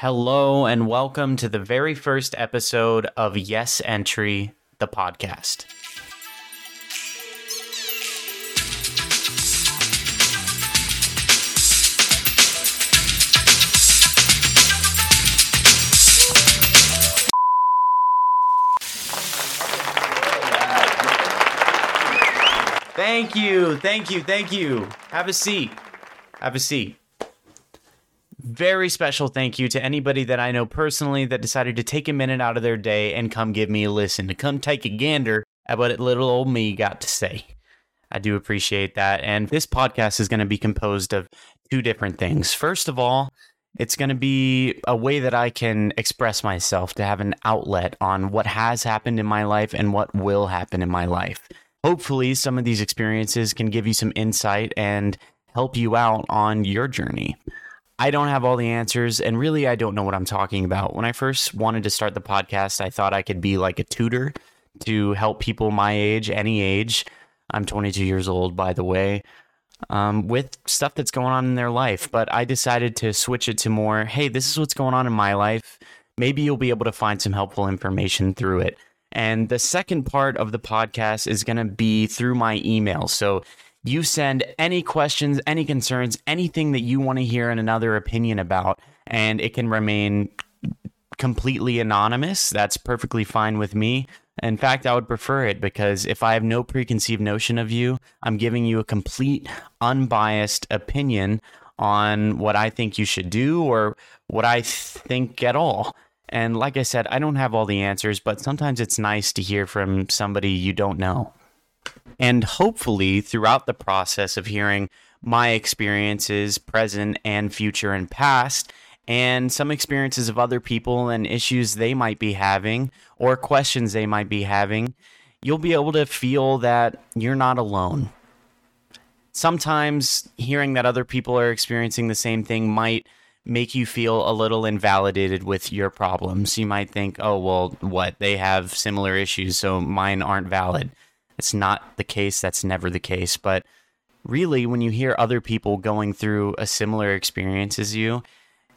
Hello, and welcome to the very first episode of Yes Entry, the podcast. Thank you, thank you, thank you. Have a seat. Have a seat. Very special thank you to anybody that I know personally that decided to take a minute out of their day and come give me a listen, to come take a gander at what little old me got to say. I do appreciate that. And this podcast is going to be composed of two different things. First of all, it's going to be a way that I can express myself to have an outlet on what has happened in my life and what will happen in my life. Hopefully, some of these experiences can give you some insight and help you out on your journey. I don't have all the answers, and really, I don't know what I'm talking about. When I first wanted to start the podcast, I thought I could be like a tutor to help people my age, any age. I'm 22 years old, by the way, um, with stuff that's going on in their life. But I decided to switch it to more hey, this is what's going on in my life. Maybe you'll be able to find some helpful information through it. And the second part of the podcast is going to be through my email. So you send any questions, any concerns, anything that you want to hear and another opinion about, and it can remain completely anonymous. That's perfectly fine with me. In fact, I would prefer it because if I have no preconceived notion of you, I'm giving you a complete, unbiased opinion on what I think you should do or what I think at all. And like I said, I don't have all the answers, but sometimes it's nice to hear from somebody you don't know. And hopefully, throughout the process of hearing my experiences, present and future and past, and some experiences of other people and issues they might be having or questions they might be having, you'll be able to feel that you're not alone. Sometimes hearing that other people are experiencing the same thing might make you feel a little invalidated with your problems. You might think, oh, well, what? They have similar issues, so mine aren't valid. It's not the case. That's never the case. But really, when you hear other people going through a similar experience as you,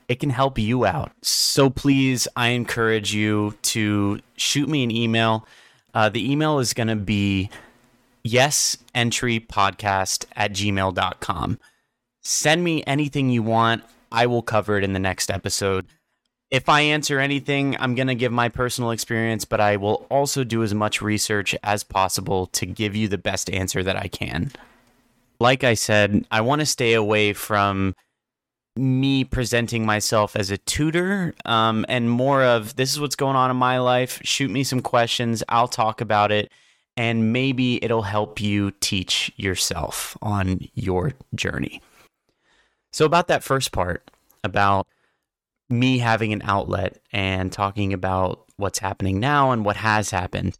it can help you out. So please, I encourage you to shoot me an email. Uh, the email is going to be yesentrypodcast at gmail.com. Send me anything you want. I will cover it in the next episode. If I answer anything, I'm going to give my personal experience, but I will also do as much research as possible to give you the best answer that I can. Like I said, I want to stay away from me presenting myself as a tutor um, and more of this is what's going on in my life. Shoot me some questions, I'll talk about it, and maybe it'll help you teach yourself on your journey. So, about that first part, about me having an outlet and talking about what's happening now and what has happened.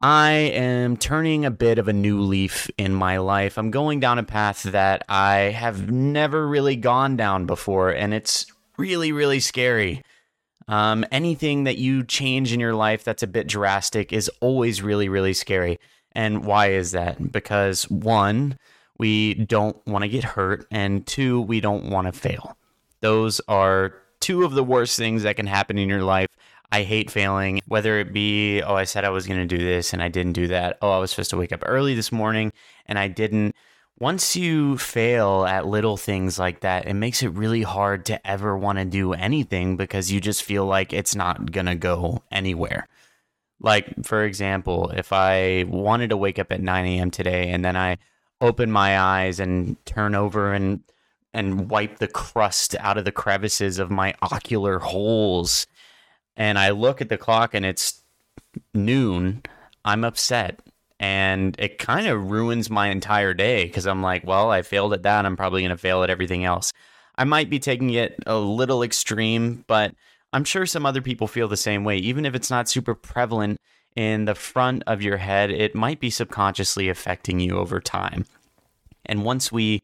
I am turning a bit of a new leaf in my life. I'm going down a path that I have never really gone down before, and it's really, really scary. Um, anything that you change in your life that's a bit drastic is always really, really scary. And why is that? Because one, we don't want to get hurt, and two, we don't want to fail. Those are two of the worst things that can happen in your life. I hate failing, whether it be, oh, I said I was going to do this and I didn't do that. Oh, I was supposed to wake up early this morning and I didn't. Once you fail at little things like that, it makes it really hard to ever want to do anything because you just feel like it's not going to go anywhere. Like, for example, if I wanted to wake up at 9 a.m. today and then I open my eyes and turn over and and wipe the crust out of the crevices of my ocular holes and I look at the clock and it's noon, I'm upset. And it kind of ruins my entire day because I'm like, well, I failed at that. I'm probably going to fail at everything else. I might be taking it a little extreme, but I'm sure some other people feel the same way. Even if it's not super prevalent in the front of your head, it might be subconsciously affecting you over time. And once we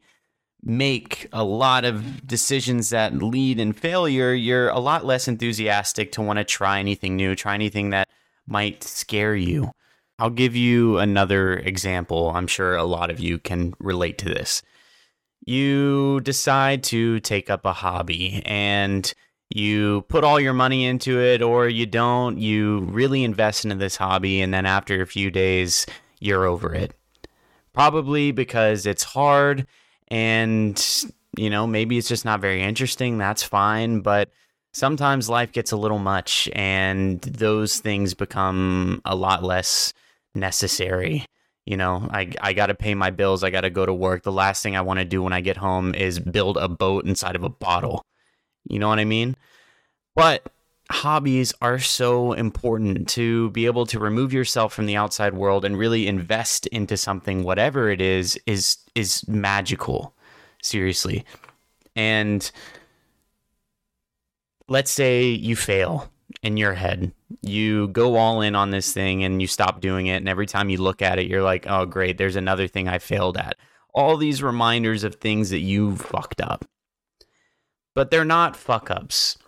make a lot of decisions that lead in failure, you're a lot less enthusiastic to want to try anything new, try anything that might scare you. I'll give you another example. I'm sure a lot of you can relate to this. You decide to take up a hobby and You put all your money into it, or you don't. You really invest into this hobby, and then after a few days, you're over it. Probably because it's hard and, you know, maybe it's just not very interesting. That's fine. But sometimes life gets a little much, and those things become a lot less necessary. You know, I, I got to pay my bills. I got to go to work. The last thing I want to do when I get home is build a boat inside of a bottle. You know what I mean? But hobbies are so important to be able to remove yourself from the outside world and really invest into something whatever it is is is magical seriously. And let's say you fail in your head. You go all in on this thing and you stop doing it and every time you look at it you're like oh great there's another thing i failed at. All these reminders of things that you fucked up. But they're not fuck ups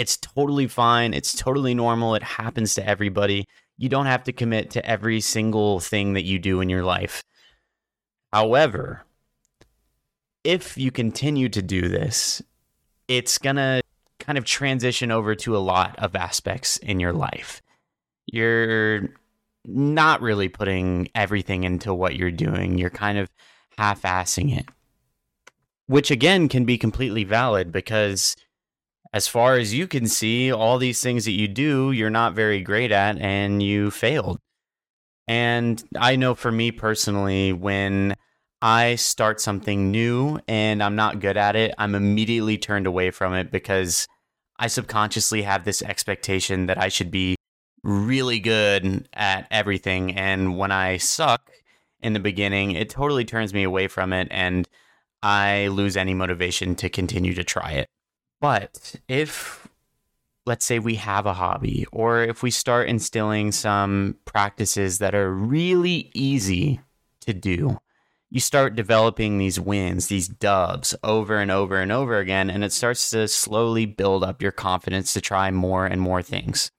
it's totally fine. It's totally normal. It happens to everybody. You don't have to commit to every single thing that you do in your life. However, if you continue to do this, it's going to kind of transition over to a lot of aspects in your life. You're not really putting everything into what you're doing, you're kind of half assing it, which again can be completely valid because as far as you can see, all these things that you do, you're not very great at and you failed. And I know for me personally, when I start something new and I'm not good at it, I'm immediately turned away from it because I subconsciously have this expectation that I should be really good at everything. And when I suck in the beginning, it totally turns me away from it and I lose any motivation to continue to try it. But if, let's say, we have a hobby, or if we start instilling some practices that are really easy to do, you start developing these wins, these dubs over and over and over again, and it starts to slowly build up your confidence to try more and more things.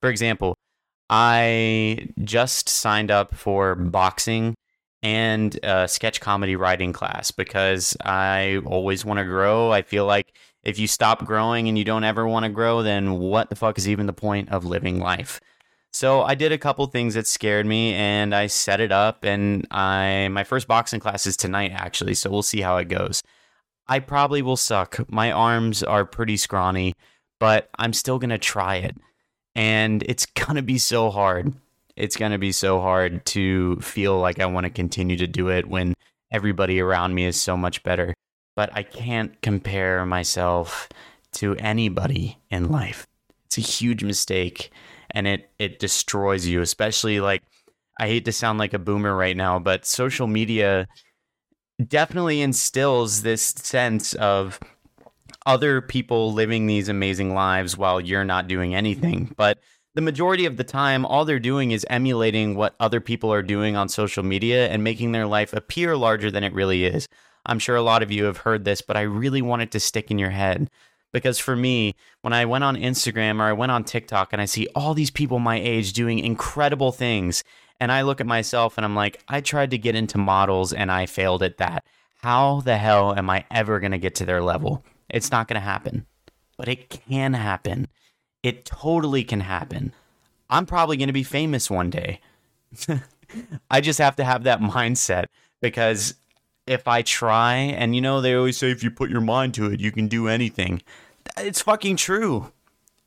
For example, I just signed up for boxing and sketch comedy writing class because I always want to grow. I feel like if you stop growing and you don't ever want to grow, then what the fuck is even the point of living life? So I did a couple things that scared me and I set it up and I my first boxing class is tonight actually, so we'll see how it goes. I probably will suck. My arms are pretty scrawny, but I'm still going to try it. And it's going to be so hard. It's going to be so hard to feel like I want to continue to do it when everybody around me is so much better but I can't compare myself to anybody in life. It's a huge mistake and it it destroys you, especially like I hate to sound like a boomer right now, but social media definitely instills this sense of other people living these amazing lives while you're not doing anything. But the majority of the time, all they're doing is emulating what other people are doing on social media and making their life appear larger than it really is. I'm sure a lot of you have heard this, but I really want it to stick in your head. Because for me, when I went on Instagram or I went on TikTok and I see all these people my age doing incredible things, and I look at myself and I'm like, I tried to get into models and I failed at that. How the hell am I ever going to get to their level? It's not going to happen, but it can happen. It totally can happen. I'm probably going to be famous one day. I just have to have that mindset because if I try, and you know, they always say if you put your mind to it, you can do anything. It's fucking true.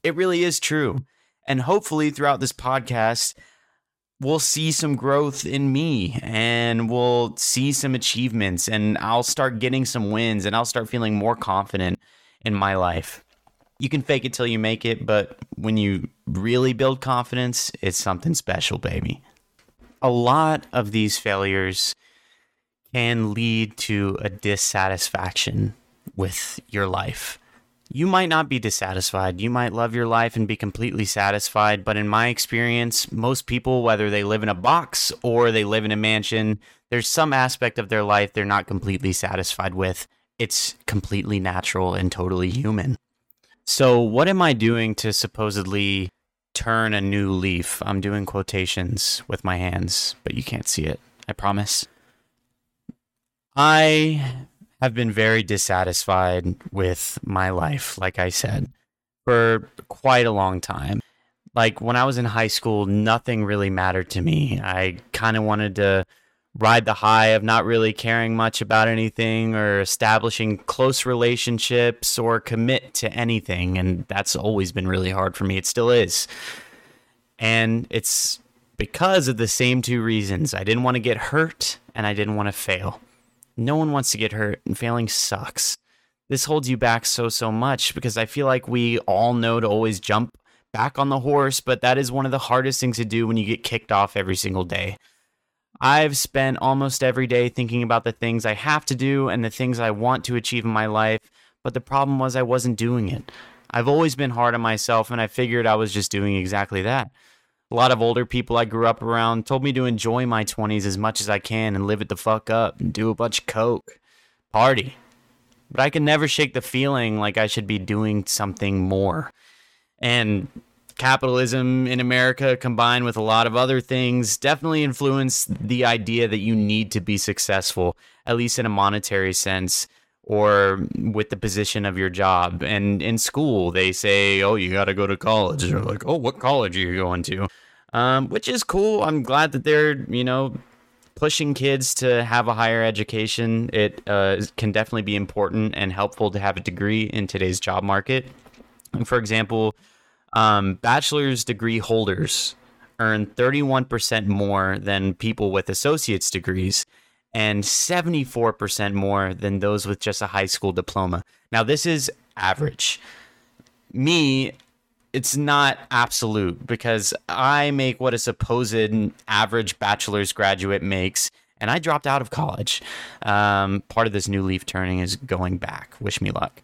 It really is true. And hopefully, throughout this podcast, we'll see some growth in me and we'll see some achievements, and I'll start getting some wins, and I'll start feeling more confident in my life. You can fake it till you make it, but when you really build confidence, it's something special, baby. A lot of these failures can lead to a dissatisfaction with your life. You might not be dissatisfied. You might love your life and be completely satisfied. But in my experience, most people, whether they live in a box or they live in a mansion, there's some aspect of their life they're not completely satisfied with. It's completely natural and totally human. So, what am I doing to supposedly turn a new leaf? I'm doing quotations with my hands, but you can't see it. I promise. I have been very dissatisfied with my life, like I said, for quite a long time. Like when I was in high school, nothing really mattered to me. I kind of wanted to ride the high of not really caring much about anything or establishing close relationships or commit to anything. And that's always been really hard for me. It still is. And it's because of the same two reasons. I didn't want to get hurt and I didn't want to fail. No one wants to get hurt, and failing sucks. This holds you back so, so much because I feel like we all know to always jump back on the horse, but that is one of the hardest things to do when you get kicked off every single day. I've spent almost every day thinking about the things I have to do and the things I want to achieve in my life, but the problem was I wasn't doing it. I've always been hard on myself, and I figured I was just doing exactly that. A lot of older people I grew up around told me to enjoy my 20s as much as I can and live it the fuck up and do a bunch of coke, party. But I can never shake the feeling like I should be doing something more. And capitalism in America combined with a lot of other things definitely influence the idea that you need to be successful, at least in a monetary sense or with the position of your job. And in school, they say, oh, you got to go to college. They're like, oh, what college are you going to? Um, which is cool. I'm glad that they're, you know, pushing kids to have a higher education. It uh, can definitely be important and helpful to have a degree in today's job market. For example, um, bachelor's degree holders earn 31% more than people with associate's degrees and 74% more than those with just a high school diploma. Now, this is average. Me, it's not absolute because I make what a supposed average bachelor's graduate makes, and I dropped out of college. Um, part of this new leaf turning is going back. Wish me luck.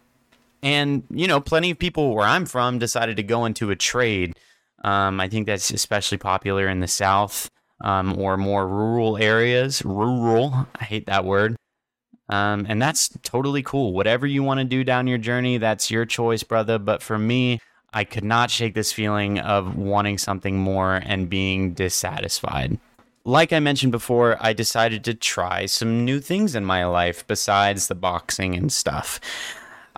And, you know, plenty of people where I'm from decided to go into a trade. Um, I think that's especially popular in the South um, or more rural areas. Rural, I hate that word. Um, and that's totally cool. Whatever you want to do down your journey, that's your choice, brother. But for me, I could not shake this feeling of wanting something more and being dissatisfied. Like I mentioned before, I decided to try some new things in my life besides the boxing and stuff.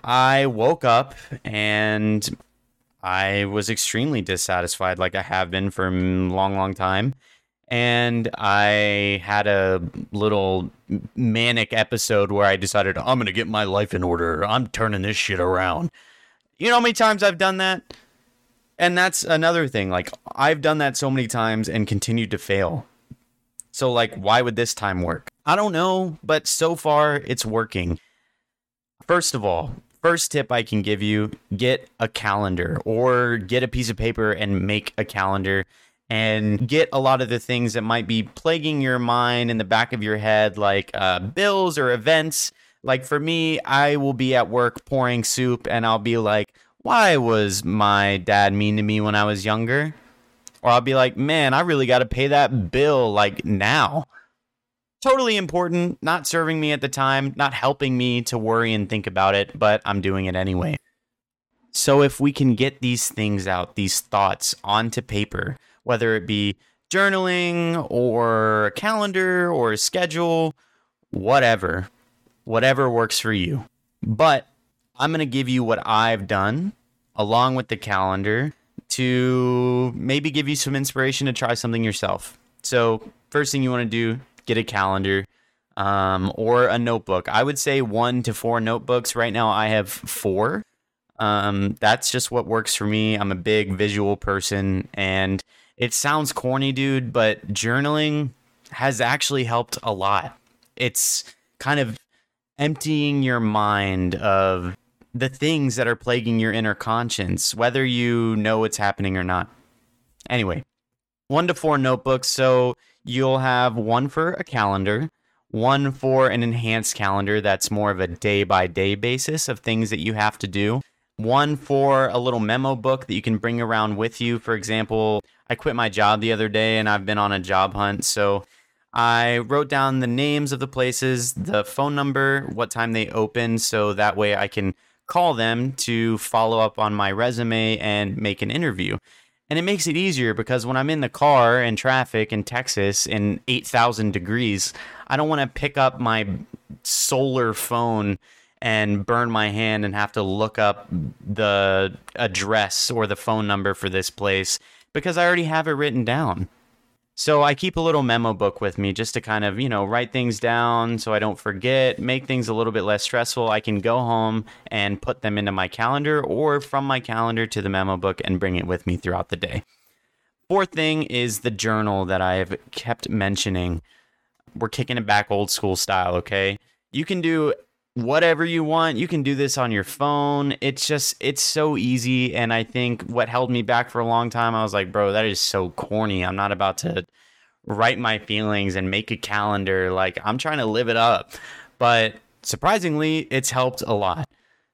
I woke up and I was extremely dissatisfied, like I have been for a long, long time. And I had a little manic episode where I decided, I'm going to get my life in order. I'm turning this shit around. You know how many times I've done that? And that's another thing. Like, I've done that so many times and continued to fail. So, like, why would this time work? I don't know, but so far it's working. First of all, first tip I can give you get a calendar or get a piece of paper and make a calendar and get a lot of the things that might be plaguing your mind in the back of your head, like uh, bills or events. Like for me, I will be at work pouring soup and I'll be like, why was my dad mean to me when I was younger? Or I'll be like, man, I really got to pay that bill like now totally important, not serving me at the time, not helping me to worry and think about it, but I'm doing it anyway. So if we can get these things out, these thoughts onto paper, whether it be journaling or a calendar or a schedule, whatever, whatever works for you. But I'm going to give you what I've done along with the calendar to maybe give you some inspiration to try something yourself. So, first thing you want to do, get a calendar um, or a notebook. I would say one to four notebooks. Right now, I have four. Um, that's just what works for me. I'm a big visual person, and it sounds corny, dude, but journaling has actually helped a lot. It's kind of emptying your mind of the things that are plaguing your inner conscience, whether you know what's happening or not. Anyway, one to four notebooks. So you'll have one for a calendar, one for an enhanced calendar that's more of a day by day basis of things that you have to do, one for a little memo book that you can bring around with you. For example, I quit my job the other day and I've been on a job hunt. So I wrote down the names of the places, the phone number, what time they open, so that way I can call them to follow up on my resume and make an interview. And it makes it easier because when I'm in the car in traffic in Texas in 8,000 degrees, I don't want to pick up my solar phone and burn my hand and have to look up the address or the phone number for this place because I already have it written down. So I keep a little memo book with me just to kind of, you know, write things down so I don't forget, make things a little bit less stressful. I can go home and put them into my calendar or from my calendar to the memo book and bring it with me throughout the day. Fourth thing is the journal that I've kept mentioning. We're kicking it back old school style, okay? You can do whatever you want. You can do this on your phone. It's just, it's so easy. And I think what held me back for a long time, I was like, bro, that is so corny. I'm not about to write my feelings and make a calendar. Like, I'm trying to live it up. But surprisingly, it's helped a lot.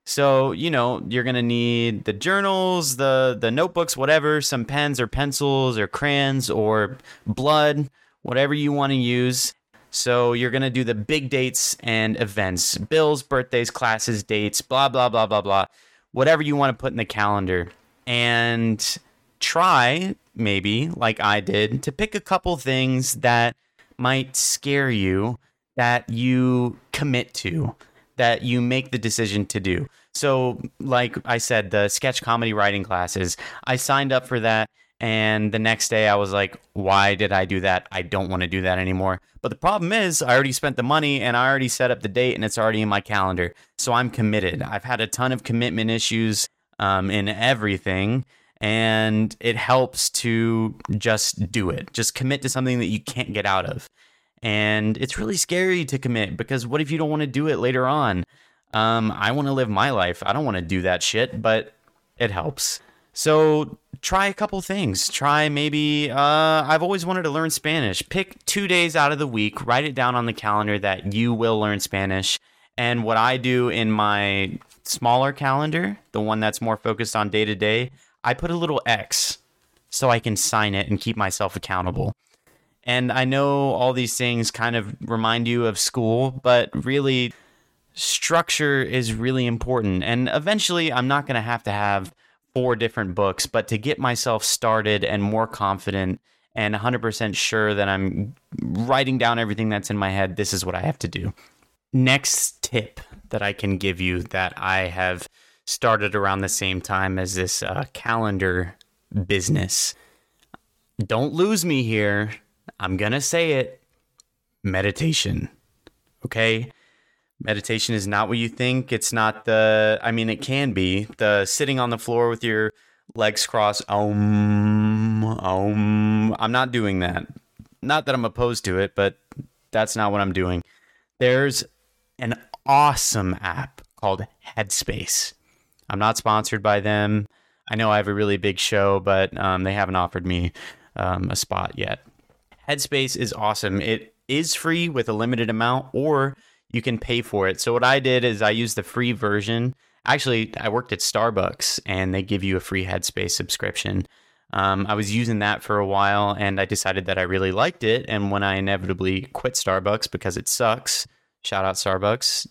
So, you know, you're going to need the journals, the the notebooks, whatever, some pens or pencils or crayons or blood, whatever you want to use. So you're going to do the big dates and events, bills, birthdays, classes, dates, blah, blah, blah, blah, blah, whatever you want to put in the calendar. And try, maybe, like I did, to pick a couple things that might scare you that you commit to, that you make the decision to do. So, like I said, the sketch comedy writing classes, I signed up for that and the next day I was like, why did I do that? I don't want to do that anymore. But the problem is, I already spent the money and I already set up the date and it's already in my calendar. So I'm committed. I've had a ton of commitment issues um, in everything. And it helps to just do it, just commit to something that you can't get out of. And it's really scary to commit because what if you don't want to do it later on? Um, I want to live my life. I don't want to do that shit, but it helps. So try a couple things. Try maybe, uh, I've always wanted to learn Spanish. Pick two days out of the week, write it down on the calendar that you will learn Spanish. And what I do in my smaller calendar, the one that's more focused on day to day, I put a little X so I can sign it and keep myself accountable. And I know all these things kind of remind you of school, but really, structure is really important. And eventually, I'm not going to have to have four different books, but to get myself started and more confident and 100% sure that I'm writing down everything that's in my head, this is what I have to do. Next tip that I can give you that I have started around the same time as this uh, calendar business. Don't lose me here. I'm going to say it meditation. Okay? Meditation is not what you think. It's not the, I mean, it can be the sitting on the floor with your legs crossed. Om, om. I'm not doing that. Not that I'm opposed to it, but that's not what I'm doing. There's an awesome app called Headspace. I'm not sponsored by them. I know I have a really big show, but um, they haven't offered me um, a spot yet. Headspace is awesome. It is free with a limited amount, or you can pay for it. So what I did is I used the free version. Actually, I worked at Starbucks and they give you a free Headspace subscription. Um, I was using that for a while and I decided that I really liked it. And when I inevitably quit Starbucks because it sucks, shout out Starbucks.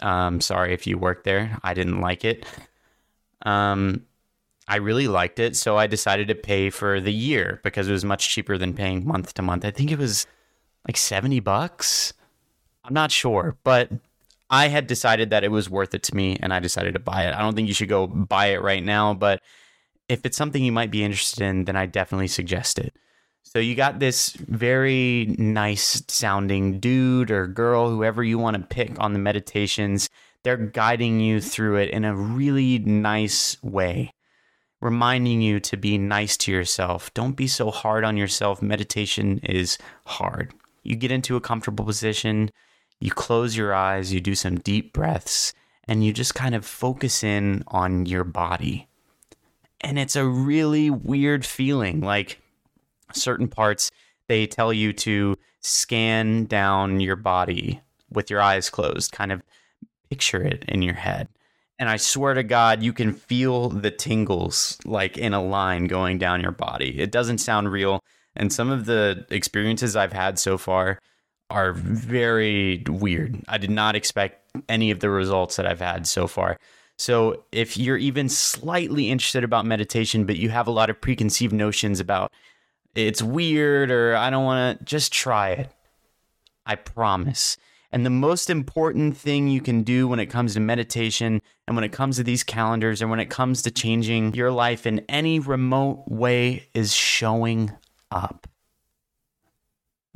Um, sorry if you work there. I didn't like it. Um, I really liked it, so I decided to pay for the year because it was much cheaper than paying month to month. I think it was like 70 bucks. I'm not sure, but I had decided that it was worth it to me and I decided to buy it. I don't think you should go buy it right now, but if it's something you might be interested in, then I definitely suggest it. So you got this very nice sounding dude or girl, whoever you want to pick on the meditations. They're guiding you through it in a really nice way, reminding you to be nice to yourself. Don't be so hard on yourself. Meditation is hard. You get into a comfortable position you close your eyes, you do some deep breaths, and you just kind of focus in on your body. And it's a really weird feeling. Like certain parts, they tell you to scan down your body with your eyes closed, kind of picture it in your head. And I swear to God, you can feel the tingles like in a line going down your body. It doesn't sound real. And some of the experiences I've had so far, are very weird. I did not expect any of the results that I've had so far. So if you're even slightly interested about meditation, but you have a lot of preconceived notions about it's weird or I don't want to, just try it. I promise. And the most important thing you can do when it comes to meditation and when it comes to these calendars and when it comes to changing your life in any remote way is showing up.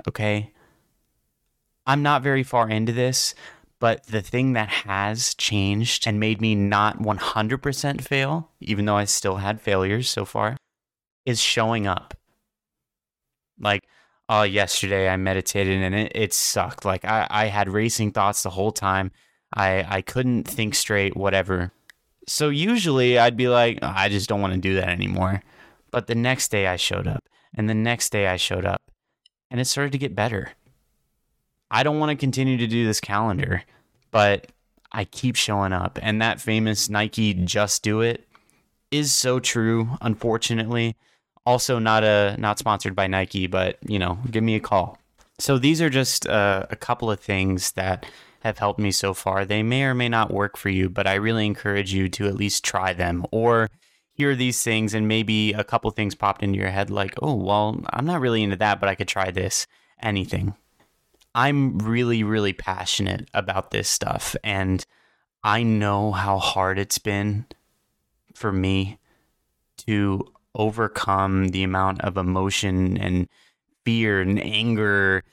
Okay? I'm not very far into this, but the thing that has changed and made me not 100% fail, even though I still had failures so far, is showing up. Like, oh, yesterday I meditated and it, it sucked. Like, I, I had racing thoughts the whole time. I, I couldn't think straight, whatever. So usually I'd be like, oh, I just don't want to do that anymore. But the next day I showed up, and the next day I showed up, and it started to get better. I don't want to continue to do this calendar, but I keep showing up. And that famous Nike just do it is so true, unfortunately. Also not a not sponsored by Nike, but you know, give me a call. So these are just uh, a couple of things that have helped me so far. They may or may not work for you, but I really encourage you to at least try them or hear these things and maybe a couple things popped into your head like, "Oh, well, I'm not really into that, but I could try this." Anything. I'm really, really passionate about this stuff. And I know how hard it's been for me to overcome the amount of emotion and fear and anger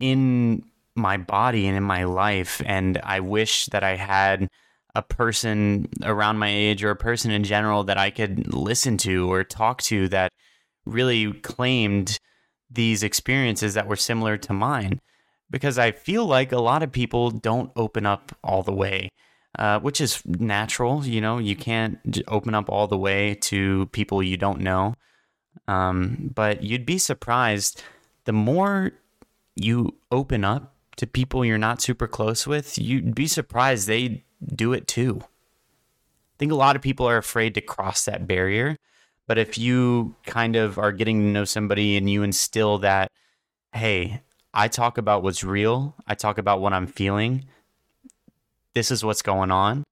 in my body and in my life. And I wish that I had a person around my age or a person in general that I could listen to or talk to that really claimed these experiences that were similar to mine because I feel like a lot of people don't open up all the way, uh, which is natural. You know, you can't open up all the way to people you don't know. Um, but you'd be surprised the more you open up to people you're not super close with, you'd be surprised they do it too. I think a lot of people are afraid to cross that barrier. But if you kind of are getting to know somebody and you instill that, hey, I talk about what's real. I talk about what I'm feeling. This is what's going on.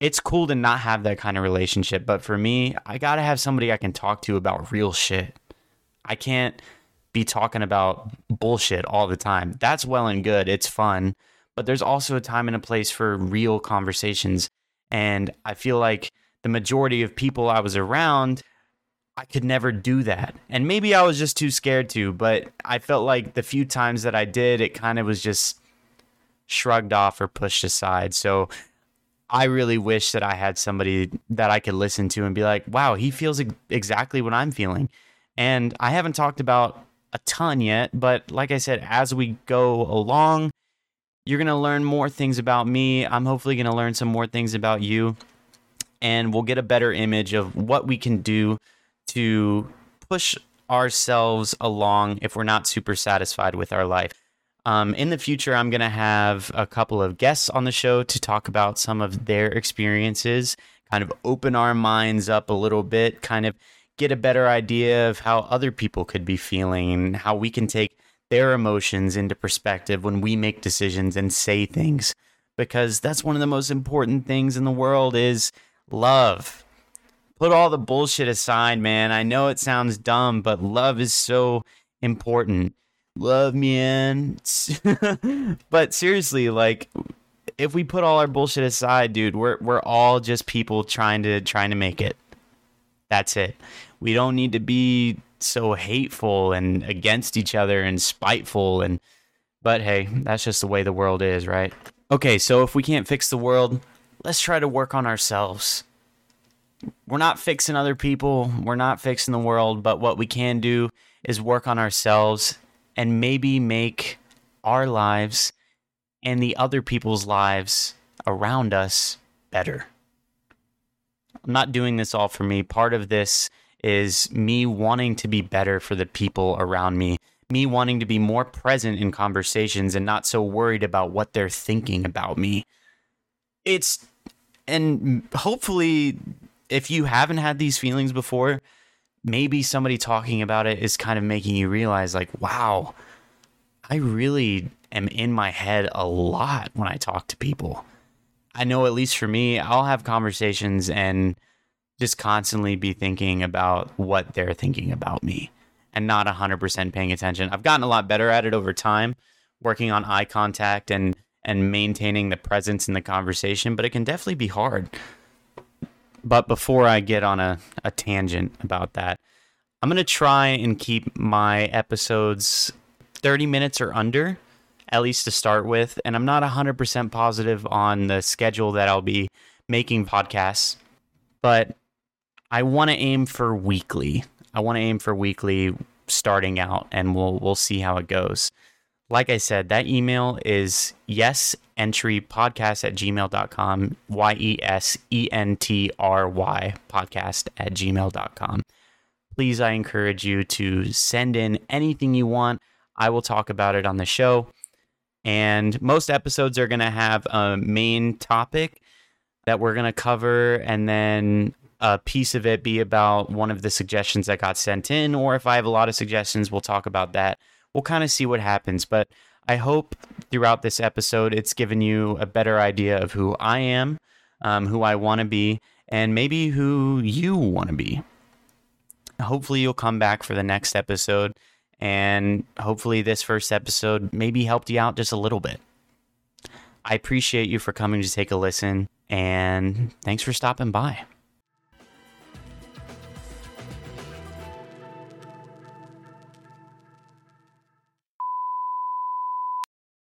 It's cool to not have that kind of relationship, but for me, I got to have somebody I can talk to about real shit. I can't be talking about bullshit all the time. That's well and good. It's fun, but there's also a time and a place for real conversations. And I feel like the majority of people I was around I could never do that. And maybe I was just too scared to, but I felt like the few times that I did, it kind of was just shrugged off or pushed aside. So I really wish that I had somebody that I could listen to and be like, wow, he feels exactly what I'm feeling. And I haven't talked about a ton yet, but like I said, as we go along, you're going to learn more things about me. I'm hopefully going to learn some more things about you. And we'll get a better image of what we can do to push ourselves along if we're not super satisfied with our life. Um, in the future, I'm going to have a couple of guests on the show to talk about some of their experiences, kind of open our minds up a little bit, kind of get a better idea of how other people could be feeling and how we can take their emotions into perspective when we make decisions and say things because that's one of the most important things in the world is love put all the bullshit aside, man. I know it sounds dumb, but love is so important. Love me in. but seriously, like if we put all our bullshit aside, dude, we're we're all just people trying to trying to make it. That's it. We don't need to be so hateful and against each other and spiteful and but hey, that's just the way the world is, right? Okay, so if we can't fix the world, let's try to work on ourselves we're not fixing other people, we're not fixing the world, but what we can do is work on ourselves and maybe make our lives and the other people's lives around us better. I'm not doing this all for me. Part of this is me wanting to be better for the people around me, me wanting to be more present in conversations and not so worried about what they're thinking about me. It's and hopefully if you haven't had these feelings before, maybe somebody talking about it is kind of making you realize, like, wow, I really am in my head a lot when I talk to people. I know at least for me, I'll have conversations and just constantly be thinking about what they're thinking about me and not 100% paying attention. I've gotten a lot better at it over time, working on eye contact and and maintaining the presence in the conversation, but it can definitely be hard. But before I get on a, a tangent about that, I'm going to try and keep my episodes 30 minutes or under, at least to start with. And I'm not 100% positive on the schedule that I'll be making podcasts, but I want to aim for weekly. I want to aim for weekly starting out, and we'll we'll see how it goes. Like I said, that email is yes entry podcast at gmail.com, Y E S E N T R Y podcast at gmail.com. Please, I encourage you to send in anything you want. I will talk about it on the show. And most episodes are going to have a main topic that we're going to cover, and then a piece of it be about one of the suggestions that got sent in, or if I have a lot of suggestions, we'll talk about that. We'll kind of see what happens. But I hope throughout this episode, it's given you a better idea of who I am, um, who I want to be, and maybe who you want to be. Hopefully, you'll come back for the next episode, and hopefully, this first episode maybe helped you out just a little bit. I appreciate you for coming to take a listen, and thanks for stopping by.